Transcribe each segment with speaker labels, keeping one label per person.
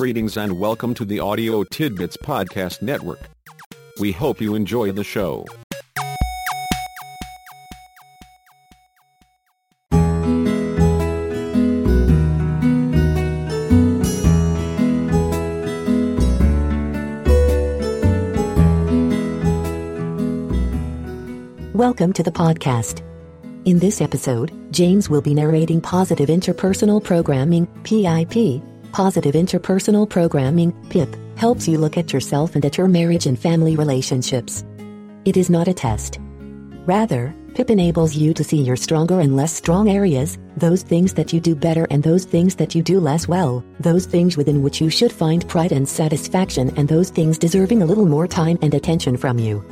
Speaker 1: Greetings and welcome to the Audio Tidbits Podcast Network. We hope you enjoy the show.
Speaker 2: Welcome to the podcast. In this episode, James will be narrating Positive Interpersonal Programming, PIP. Positive Interpersonal Programming, PIP, helps you look at yourself and at your marriage and family relationships. It is not a test. Rather, PIP enables you to see your stronger and less strong areas, those things that you do better and those things that you do less well, those things within which you should find pride and satisfaction and those things deserving a little more time and attention from you.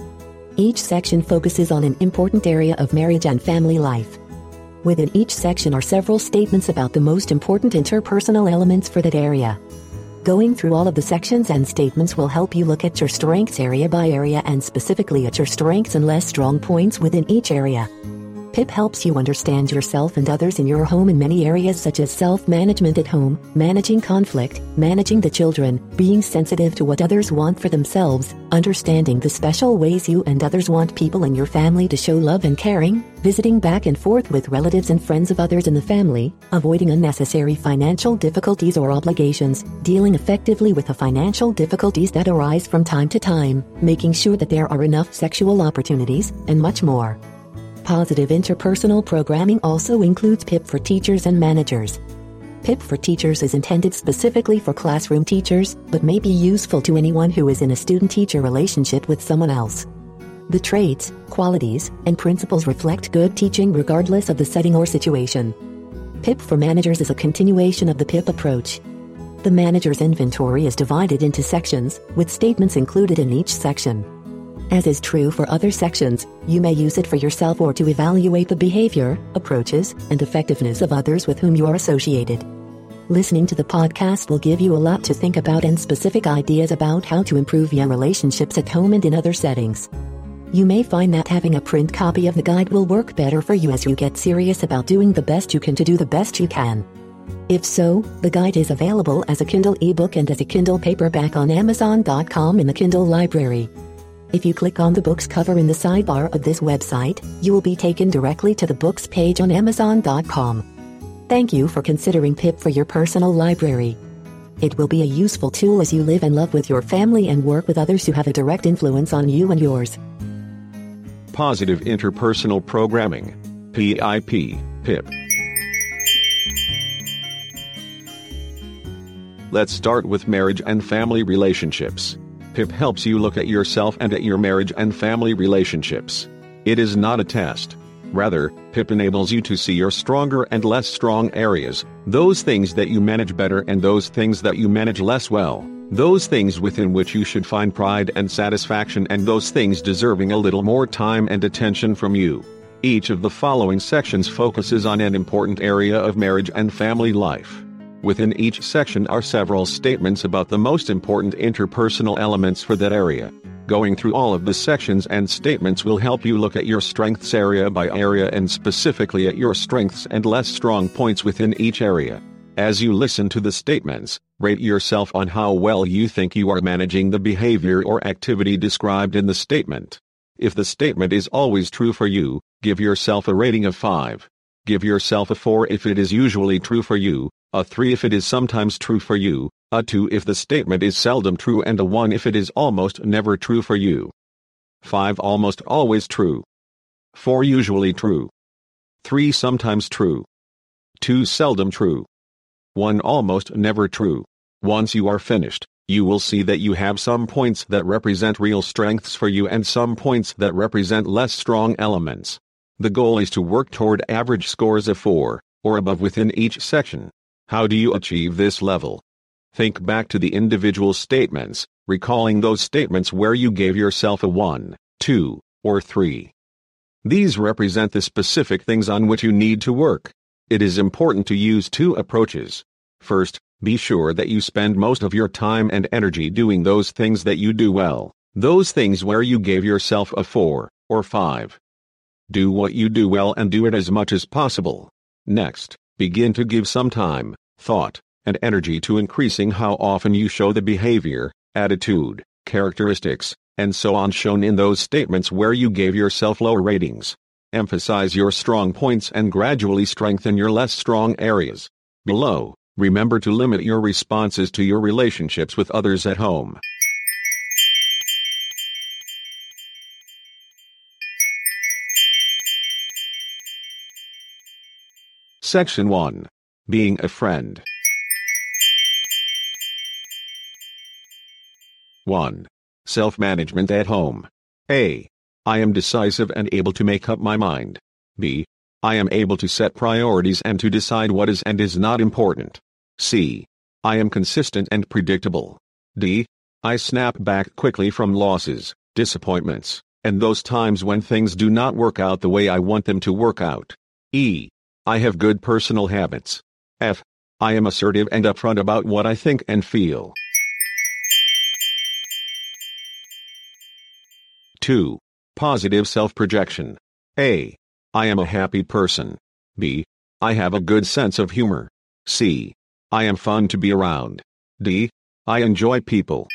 Speaker 2: Each section focuses on an important area of marriage and family life. Within each section are several statements about the most important interpersonal elements for that area. Going through all of the sections and statements will help you look at your strengths area by area and specifically at your strengths and less strong points within each area. PIP helps you understand yourself and others in your home in many areas such as self-management at home, managing conflict, managing the children, being sensitive to what others want for themselves, understanding the special ways you and others want people in your family to show love and caring, visiting back and forth with relatives and friends of others in the family, avoiding unnecessary financial difficulties or obligations, dealing effectively with the financial difficulties that arise from time to time, making sure that there are enough sexual opportunities, and much more. Positive interpersonal programming also includes PIP for teachers and managers. PIP for teachers is intended specifically for classroom teachers, but may be useful to anyone who is in a student-teacher relationship with someone else. The traits, qualities, and principles reflect good teaching regardless of the setting or situation. PIP for managers is a continuation of the PIP approach. The manager's inventory is divided into sections, with statements included in each section. As is true for other sections, you may use it for yourself or to evaluate the behavior, approaches, and effectiveness of others with whom you are associated. Listening to the podcast will give you a lot to think about and specific ideas about how to improve your relationships at home and in other settings. You may find that having a print copy of the guide will work better for you as you get serious about doing the best you can to do the best you can. If so, the guide is available as a Kindle ebook and as a Kindle paperback on Amazon.com in the Kindle library. If you click on the book's cover in the sidebar of this website, you will be taken directly to the books page on Amazon.com. Thank you for considering PIP for your personal library. It will be a useful tool as you live and love with your family and work with others who have a direct influence on you and yours.
Speaker 1: Positive Interpersonal Programming, PIP, PIP. Let's start with marriage and family relationships. PIP helps you look at yourself and at your marriage and family relationships. It is not a test. Rather, PIP enables you to see your stronger and less strong areas, those things that you manage better and those things that you manage less well, those things within which you should find pride and satisfaction and those things deserving a little more time and attention from you. Each of the following sections focuses on an important area of marriage and family life. Within each section are several statements about the most important interpersonal elements for that area. Going through all of the sections and statements will help you look at your strengths area by area and specifically at your strengths and less strong points within each area. As you listen to the statements, rate yourself on how well you think you are managing the behavior or activity described in the statement. If the statement is always true for you, give yourself a rating of 5. Give yourself a 4 if it is usually true for you, a 3 if it is sometimes true for you, a 2 if the statement is seldom true and a 1 if it is almost never true for you. 5 almost always true. 4 usually true. 3 sometimes true. 2 seldom true. 1 almost never true. Once you are finished, you will see that you have some points that represent real strengths for you and some points that represent less strong elements. The goal is to work toward average scores of 4 or above within each section. How do you achieve this level? Think back to the individual statements, recalling those statements where you gave yourself a 1, 2, or 3. These represent the specific things on which you need to work. It is important to use two approaches. First, be sure that you spend most of your time and energy doing those things that you do well, those things where you gave yourself a 4 or 5. Do what you do well and do it as much as possible. Next, begin to give some time, thought, and energy to increasing how often you show the behavior, attitude, characteristics, and so on shown in those statements where you gave yourself low ratings. Emphasize your strong points and gradually strengthen your less strong areas. Below, remember to limit your responses to your relationships with others at home. Section 1. Being a friend. 1. Self management at home. A. I am decisive and able to make up my mind. B. I am able to set priorities and to decide what is and is not important. C. I am consistent and predictable. D. I snap back quickly from losses, disappointments, and those times when things do not work out the way I want them to work out. E. I have good personal habits. F. I am assertive and upfront about what I think and feel. 2. Positive self-projection. A. I am a happy person. B. I have a good sense of humor. C. I am fun to be around. D. I enjoy people.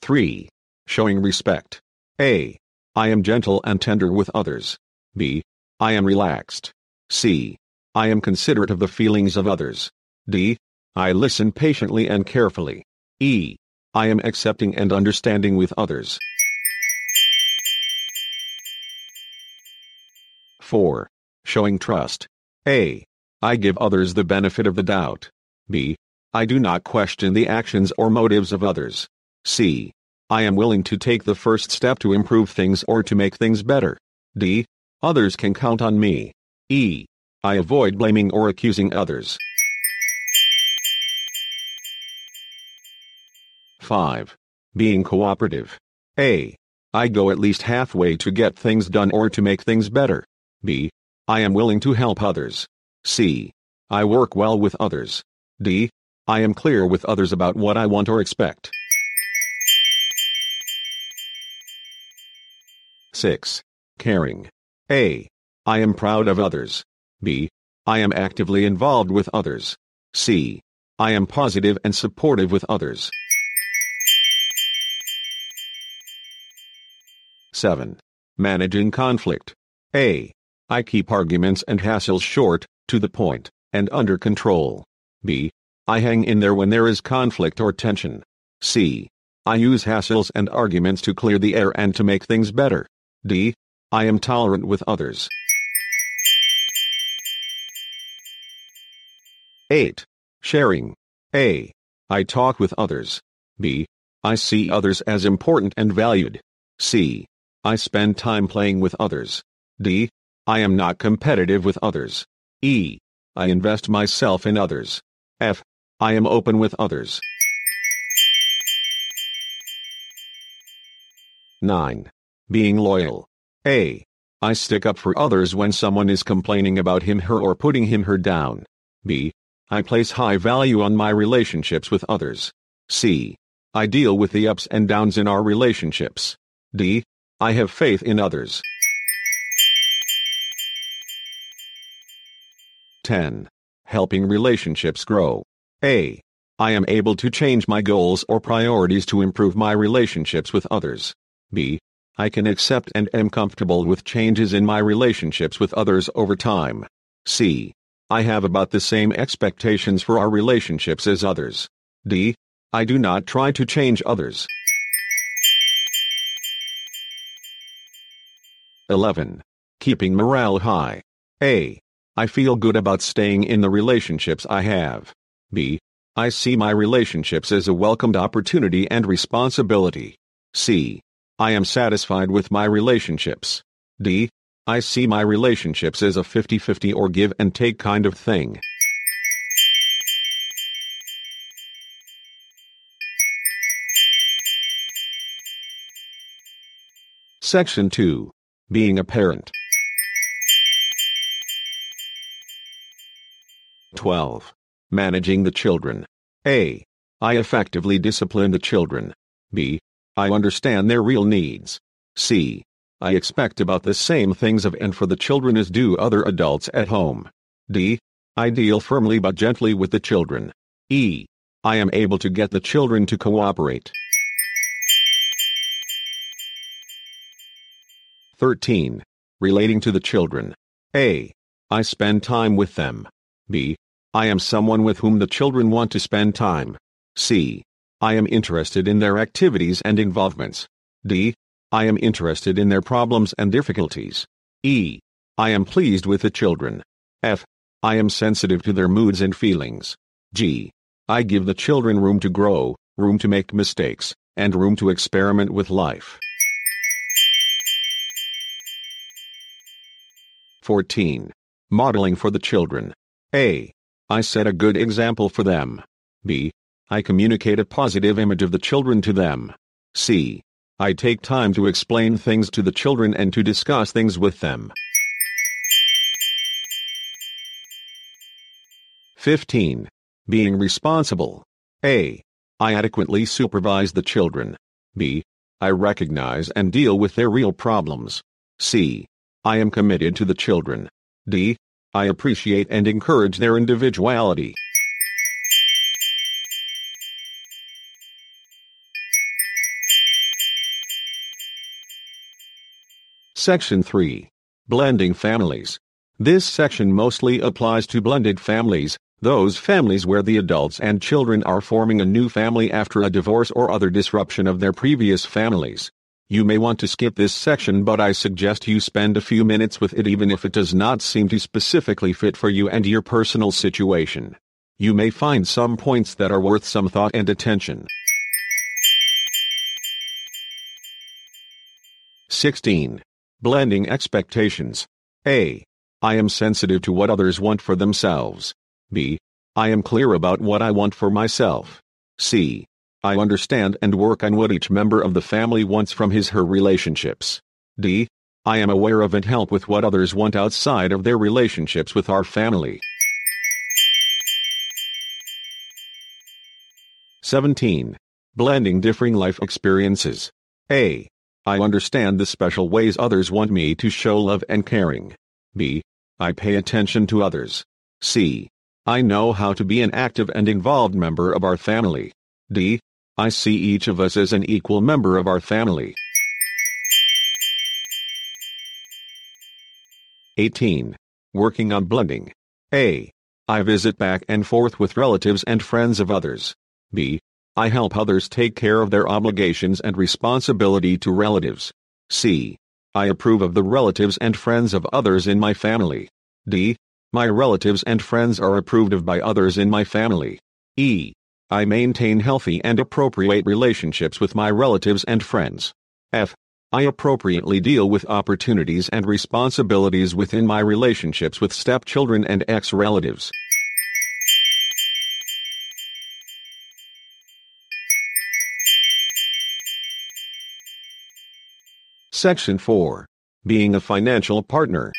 Speaker 1: 3. Showing respect. A. I am gentle and tender with others. B. I am relaxed. C. I am considerate of the feelings of others. D. I listen patiently and carefully. E. I am accepting and understanding with others. 4. Showing trust. A. I give others the benefit of the doubt. B. I do not question the actions or motives of others. C. I am willing to take the first step to improve things or to make things better. D. Others can count on me. E. I avoid blaming or accusing others. 5. Being cooperative. A. I go at least halfway to get things done or to make things better. B. I am willing to help others. C. I work well with others. D. I am clear with others about what I want or expect. 6. Caring. A. I am proud of others. B. I am actively involved with others. C. I am positive and supportive with others. 7. Managing conflict. A. I keep arguments and hassles short, to the point, and under control. B. I hang in there when there is conflict or tension. C. I use hassles and arguments to clear the air and to make things better. D. I am tolerant with others. 8. Sharing. A. I talk with others. B. I see others as important and valued. C. I spend time playing with others. D. I am not competitive with others. E. I invest myself in others. F. I am open with others. 9. Being loyal. A. I stick up for others when someone is complaining about him her or putting him her down. B. I place high value on my relationships with others. C. I deal with the ups and downs in our relationships. D. I have faith in others. 10. Helping relationships grow. A. I am able to change my goals or priorities to improve my relationships with others. B. I can accept and am comfortable with changes in my relationships with others over time. C. I have about the same expectations for our relationships as others. D. I do not try to change others. 11. Keeping morale high. A. I feel good about staying in the relationships I have. B. I see my relationships as a welcomed opportunity and responsibility. C. I am satisfied with my relationships. D. I see my relationships as a 50-50 or give and take kind of thing. Section 2. Being a parent. 12. Managing the children. A. I effectively discipline the children. B. I understand their real needs. C. I expect about the same things of and for the children as do other adults at home. D. I deal firmly but gently with the children. E. I am able to get the children to cooperate. 13. Relating to the children. A. I spend time with them. B. I am someone with whom the children want to spend time. C. I am interested in their activities and involvements. D. I am interested in their problems and difficulties. E. I am pleased with the children. F. I am sensitive to their moods and feelings. G. I give the children room to grow, room to make mistakes, and room to experiment with life. 14. Modeling for the children. A. I set a good example for them. B. I communicate a positive image of the children to them. C. I take time to explain things to the children and to discuss things with them. 15. Being responsible. A. I adequately supervise the children. B. I recognize and deal with their real problems. C. I am committed to the children. D. I appreciate and encourage their individuality. Section 3. Blending families. This section mostly applies to blended families, those families where the adults and children are forming a new family after a divorce or other disruption of their previous families. You may want to skip this section but I suggest you spend a few minutes with it even if it does not seem to specifically fit for you and your personal situation. You may find some points that are worth some thought and attention. 16. Blending expectations. A. I am sensitive to what others want for themselves. B. I am clear about what I want for myself. C. I understand and work on what each member of the family wants from his her relationships. D. I am aware of and help with what others want outside of their relationships with our family. 17. Blending differing life experiences. A. I understand the special ways others want me to show love and caring. B. I pay attention to others. C. I know how to be an active and involved member of our family. D. I see each of us as an equal member of our family. 18. Working on blending. A. I visit back and forth with relatives and friends of others. B. I help others take care of their obligations and responsibility to relatives. C. I approve of the relatives and friends of others in my family. D. My relatives and friends are approved of by others in my family. E. I maintain healthy and appropriate relationships with my relatives and friends. F. I appropriately deal with opportunities and responsibilities within my relationships with stepchildren and ex-relatives. Section 4. Being a financial partner.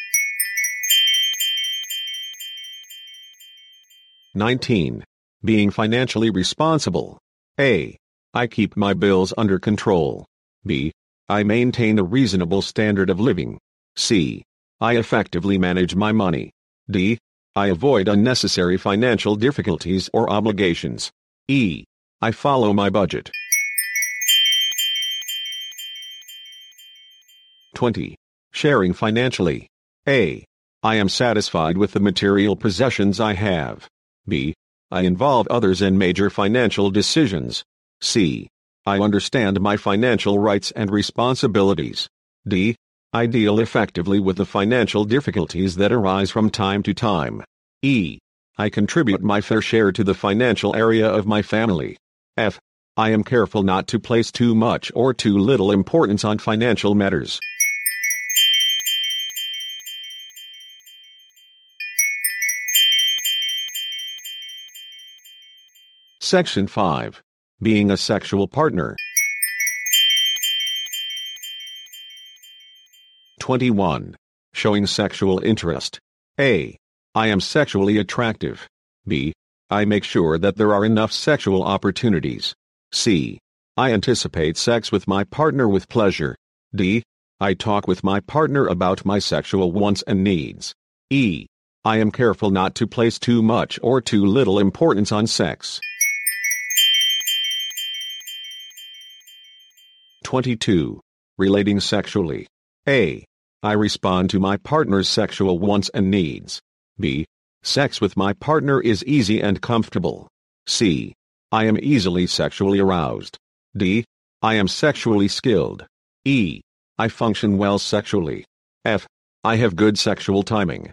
Speaker 1: 19. Being financially responsible. A. I keep my bills under control. B. I maintain a reasonable standard of living. C. I effectively manage my money. D. I avoid unnecessary financial difficulties or obligations. E. I follow my budget. 20. Sharing financially. A. I am satisfied with the material possessions I have. B. I involve others in major financial decisions. C. I understand my financial rights and responsibilities. D. I deal effectively with the financial difficulties that arise from time to time. E. I contribute my fair share to the financial area of my family. F. I am careful not to place too much or too little importance on financial matters. Section 5. Being a sexual partner. 21. Showing sexual interest. A. I am sexually attractive. B. I make sure that there are enough sexual opportunities. C. I anticipate sex with my partner with pleasure. D. I talk with my partner about my sexual wants and needs. E. I am careful not to place too much or too little importance on sex. 22. Relating sexually. A. I respond to my partner's sexual wants and needs. B. Sex with my partner is easy and comfortable. C. I am easily sexually aroused. D. I am sexually skilled. E. I function well sexually. F. I have good sexual timing.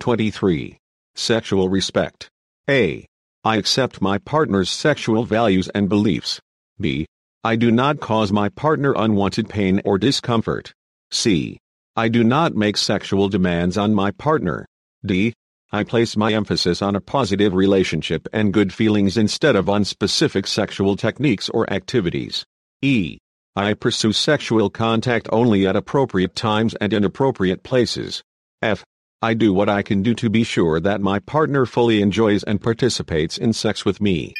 Speaker 1: 23. Sexual respect. A. I accept my partner's sexual values and beliefs. B. I do not cause my partner unwanted pain or discomfort. C. I do not make sexual demands on my partner. D. I place my emphasis on a positive relationship and good feelings instead of on specific sexual techniques or activities. E. I pursue sexual contact only at appropriate times and in appropriate places. F. I do what I can do to be sure that my partner fully enjoys and participates in sex with me.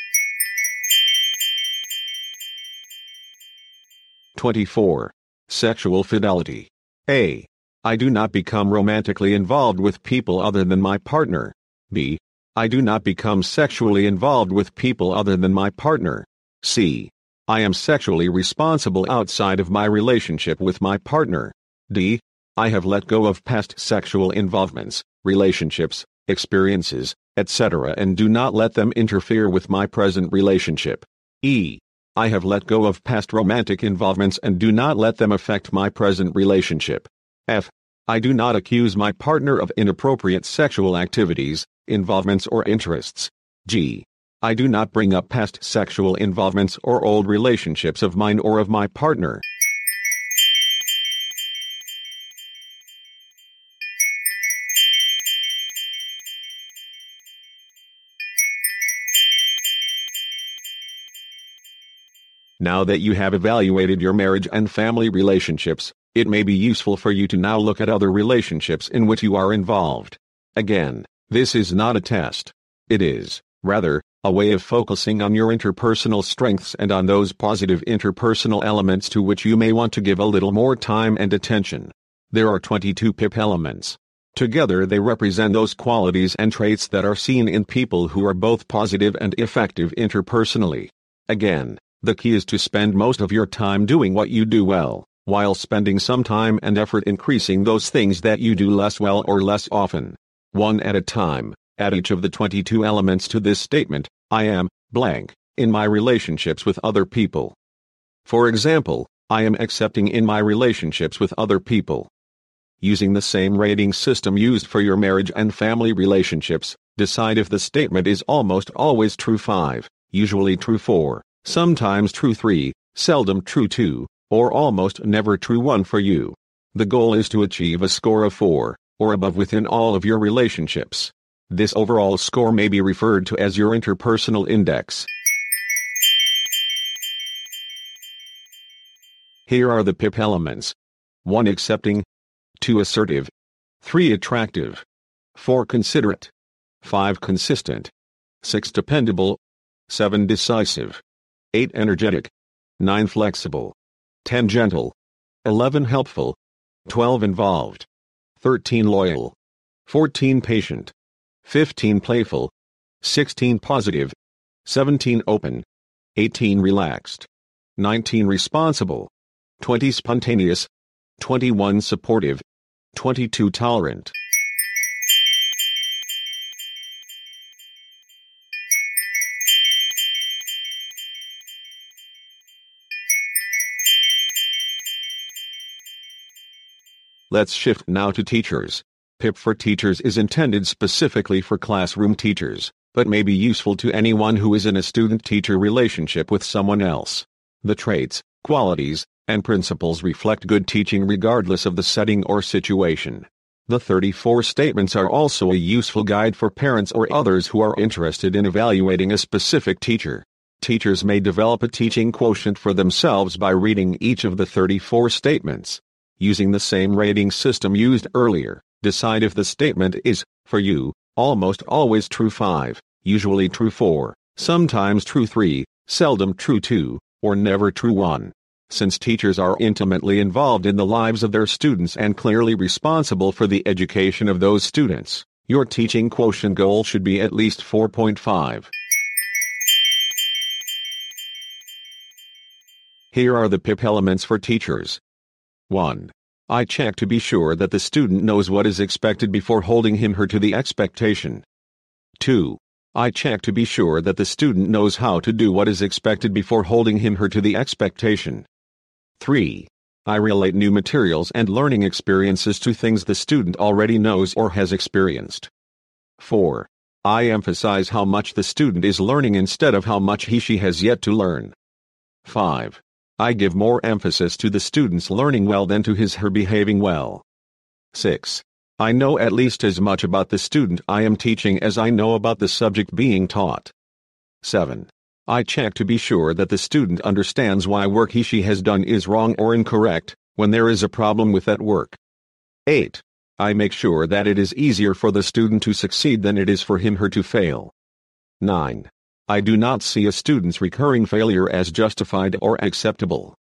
Speaker 1: 24. Sexual fidelity. A. I do not become romantically involved with people other than my partner. B. I do not become sexually involved with people other than my partner. C. I am sexually responsible outside of my relationship with my partner. D. I have let go of past sexual involvements, relationships, experiences, etc., and do not let them interfere with my present relationship. E. I have let go of past romantic involvements and do not let them affect my present relationship. F. I do not accuse my partner of inappropriate sexual activities, involvements, or interests. G. I do not bring up past sexual involvements or old relationships of mine or of my partner. 'Now that you have evaluated your marriage and family relationships, it may be useful for you to now look at other relationships in which you are involved. Again, this is not a test. It is, rather, a way of focusing on your interpersonal strengths and on those positive interpersonal elements to which you may want to give a little more time and attention. There are 22 PIP elements. Together they represent those qualities and traits that are seen in people who are both positive and effective interpersonally. Again, the key is to spend most of your time doing what you do well, while spending some time and effort increasing those things that you do less well or less often. One at a time, add each of the 22 elements to this statement, I am, blank, in my relationships with other people. For example, I am accepting in my relationships with other people. Using the same rating system used for your marriage and family relationships, decide if the statement is almost always true 5, usually true 4, sometimes true 3, seldom true 2, or almost never true 1 for you. The goal is to achieve a score of 4, or above within all of your relationships. This overall score may be referred to as your interpersonal index. Here are the PIP elements 1 accepting, 2 assertive, 3 attractive, 4 considerate, 5 consistent, 6 dependable, 7 decisive. 8 energetic, 9 flexible, 10 gentle, 11 helpful, 12 involved, 13 loyal, 14 patient, 15 playful, 16 positive, 17 open, 18 relaxed, 19 responsible, 20 spontaneous, 21 supportive, 22 tolerant. Let's shift now to teachers. PIP for teachers is intended specifically for classroom teachers, but may be useful to anyone who is in a student-teacher relationship with someone else. The traits, qualities, and principles reflect good teaching regardless of the setting or situation. The 34 statements are also a useful guide for parents or others who are interested in evaluating a specific teacher. Teachers may develop a teaching quotient for themselves by reading each of the 34 statements using the same rating system used earlier, decide if the statement is, for you, almost always true 5, usually true 4, sometimes true 3, seldom true 2, or never true 1. Since teachers are intimately involved in the lives of their students and clearly responsible for the education of those students, your teaching quotient goal should be at least 4.5. Here are the PIP elements for teachers. 1. I check to be sure that the student knows what is expected before holding him her to the expectation. 2. I check to be sure that the student knows how to do what is expected before holding him her to the expectation. 3. I relate new materials and learning experiences to things the student already knows or has experienced. 4. I emphasize how much the student is learning instead of how much he she has yet to learn. 5. I give more emphasis to the student's learning well than to his her behaving well. 6. I know at least as much about the student I am teaching as I know about the subject being taught. 7. I check to be sure that the student understands why work he she has done is wrong or incorrect, when there is a problem with that work. 8. I make sure that it is easier for the student to succeed than it is for him her to fail. 9. I do not see a student's recurring failure as justified or acceptable.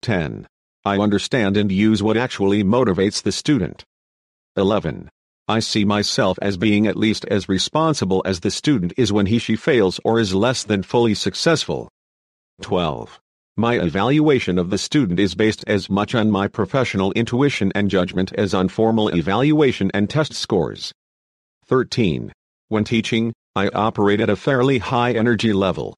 Speaker 1: 10. I understand and use what actually motivates the student. 11. I see myself as being at least as responsible as the student is when he she fails or is less than fully successful. 12. My evaluation of the student is based as much on my professional intuition and judgment as on formal evaluation and test scores. 13. When teaching, I operate at a fairly high energy level.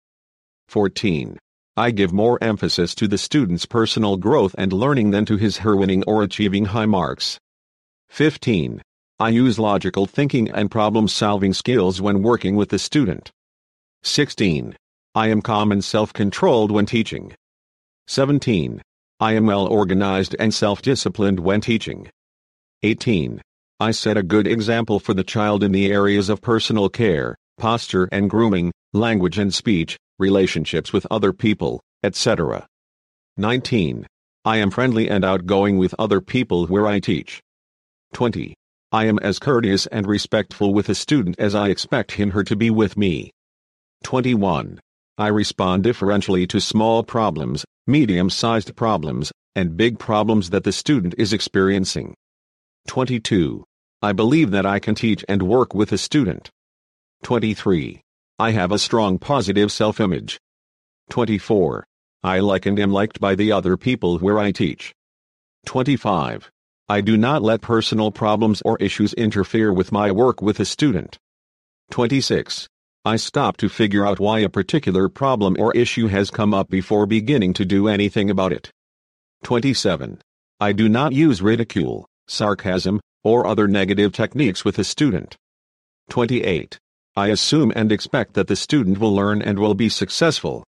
Speaker 1: 14. I give more emphasis to the student's personal growth and learning than to his her winning or achieving high marks. 15. I use logical thinking and problem solving skills when working with the student. 16. I am calm and self controlled when teaching. 17. I am well organized and self disciplined when teaching. 18. I set a good example for the child in the areas of personal care, posture and grooming, language and speech, relationships with other people, etc. 19. I am friendly and outgoing with other people where I teach. 20. I am as courteous and respectful with a student as I expect him her to be with me. 21. I respond differentially to small problems, medium-sized problems, and big problems that the student is experiencing. 22. I believe that I can teach and work with a student. 23. I have a strong positive self-image. 24. I like and am liked by the other people where I teach. 25. I do not let personal problems or issues interfere with my work with a student. 26. I stop to figure out why a particular problem or issue has come up before beginning to do anything about it. 27. I do not use ridicule, sarcasm, or other negative techniques with a student. 28. I assume and expect that the student will learn and will be successful.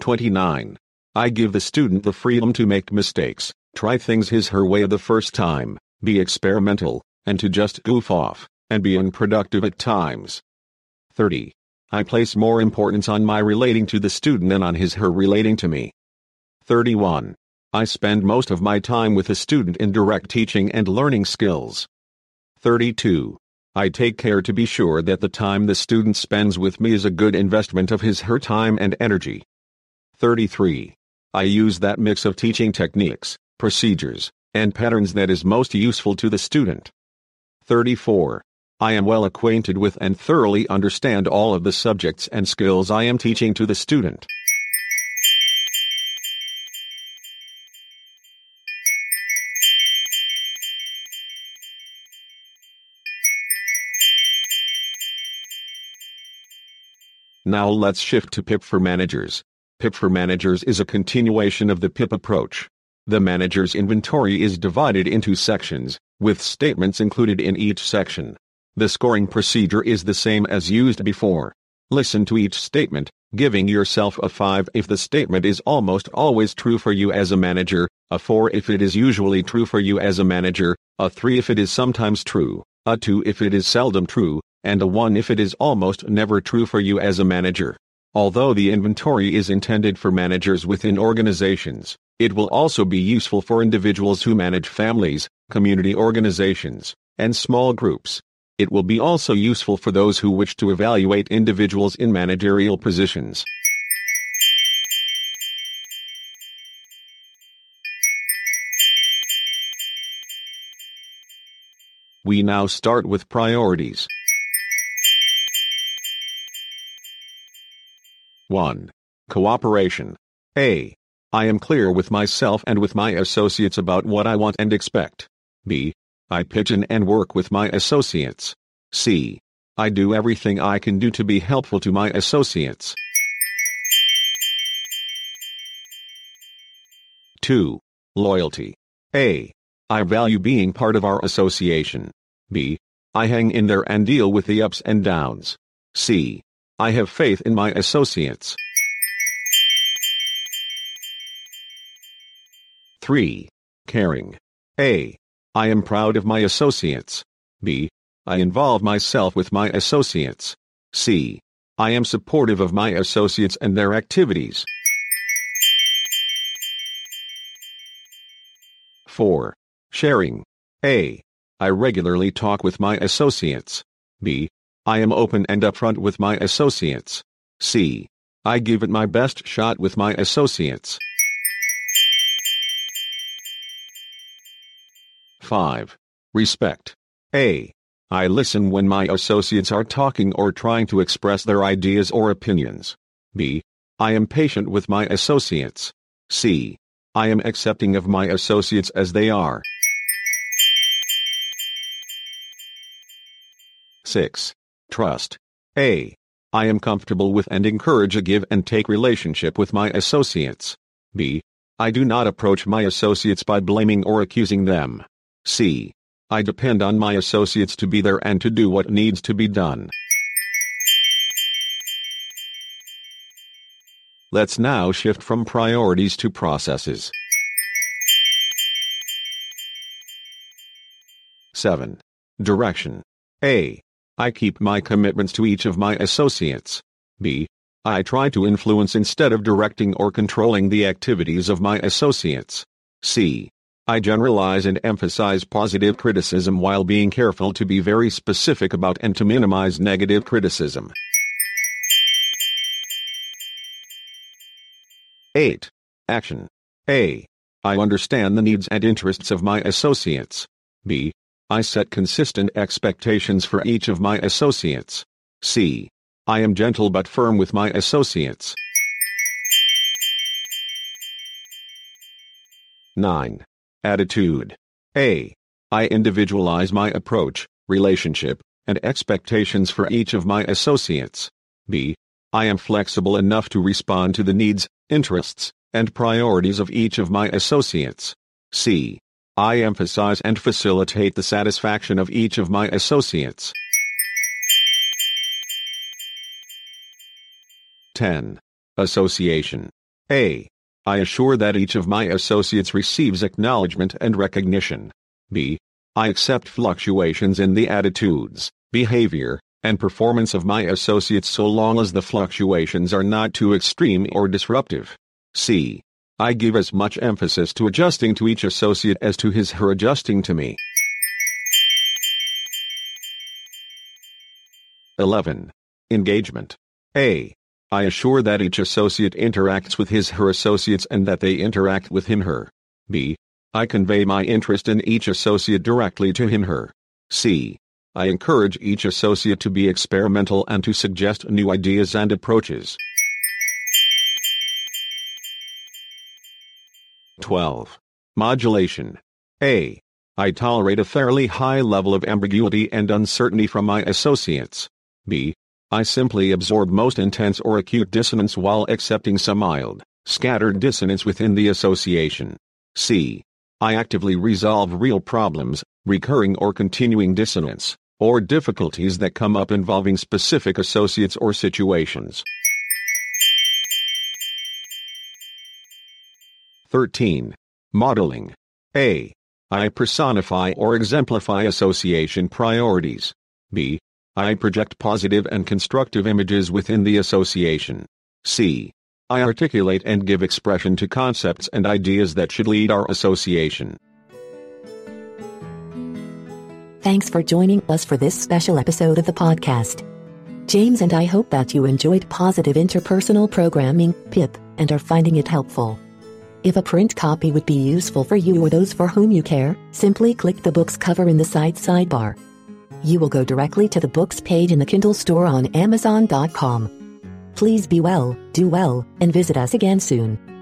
Speaker 1: 29. I give the student the freedom to make mistakes, try things his her way the first time, be experimental, and to just goof off, and be unproductive at times. 30. I place more importance on my relating to the student than on his her relating to me. 31. I spend most of my time with a student in direct teaching and learning skills. 32. I take care to be sure that the time the student spends with me is a good investment of his her time and energy. 33. I use that mix of teaching techniques, procedures, and patterns that is most useful to the student. 34. I am well acquainted with and thoroughly understand all of the subjects and skills I am teaching to the student. Now let's shift to PIP for managers. PIP for managers is a continuation of the PIP approach. The manager's inventory is divided into sections, with statements included in each section. The scoring procedure is the same as used before. Listen to each statement, giving yourself a 5 if the statement is almost always true for you as a manager, a 4 if it is usually true for you as a manager, a 3 if it is sometimes true, a 2 if it is seldom true, and a one if it is almost never true for you as a manager. Although the inventory is intended for managers within organizations, it will also be useful for individuals who manage families, community organizations, and small groups. It will be also useful for those who wish to evaluate individuals in managerial positions. We now start with priorities. 1. Cooperation. A. I am clear with myself and with my associates about what I want and expect. B. I in and work with my associates. C. I do everything I can do to be helpful to my associates. 2. Loyalty. A. I value being part of our association. B. I hang in there and deal with the ups and downs. C. I have faith in my associates. 3. Caring. A. I am proud of my associates. B. I involve myself with my associates. C. I am supportive of my associates and their activities. 4. Sharing. A. I regularly talk with my associates. B. I am open and upfront with my associates. C. I give it my best shot with my associates. 5. Respect. A. I listen when my associates are talking or trying to express their ideas or opinions. B. I am patient with my associates. C. I am accepting of my associates as they are. 6. Trust. A. I am comfortable with and encourage a give and take relationship with my associates. B. I do not approach my associates by blaming or accusing them. C. I depend on my associates to be there and to do what needs to be done. Let's now shift from priorities to processes. 7. Direction. A. I keep my commitments to each of my associates. B. I try to influence instead of directing or controlling the activities of my associates. C. I generalize and emphasize positive criticism while being careful to be very specific about and to minimize negative criticism. 8. Action. A. I understand the needs and interests of my associates. B. I set consistent expectations for each of my associates. C. I am gentle but firm with my associates. 9. Attitude. A. I individualize my approach, relationship, and expectations for each of my associates. B. I am flexible enough to respond to the needs, interests, and priorities of each of my associates. C. I emphasize and facilitate the satisfaction of each of my associates. 10. Association. A. I assure that each of my associates receives acknowledgement and recognition. B. I accept fluctuations in the attitudes, behavior, and performance of my associates so long as the fluctuations are not too extreme or disruptive. C. I give as much emphasis to adjusting to each associate as to his her adjusting to me. 11. Engagement. A. I assure that each associate interacts with his her associates and that they interact with him her. B. I convey my interest in each associate directly to him her. C. I encourage each associate to be experimental and to suggest new ideas and approaches. 12. Modulation. A. I tolerate a fairly high level of ambiguity and uncertainty from my associates. B. I simply absorb most intense or acute dissonance while accepting some mild, scattered dissonance within the association. C. I actively resolve real problems, recurring or continuing dissonance, or difficulties that come up involving specific associates or situations. 13. Modeling. A. I personify or exemplify association priorities. B. I project positive and constructive images within the association. C. I articulate and give expression to concepts and ideas that should lead our association.
Speaker 2: Thanks for joining us for this special episode of the podcast. James and I hope that you enjoyed positive interpersonal programming, PIP, and are finding it helpful. If a print copy would be useful for you or those for whom you care, simply click the book's cover in the site sidebar. You will go directly to the books page in the Kindle store on Amazon.com. Please be well, do well, and visit us again soon.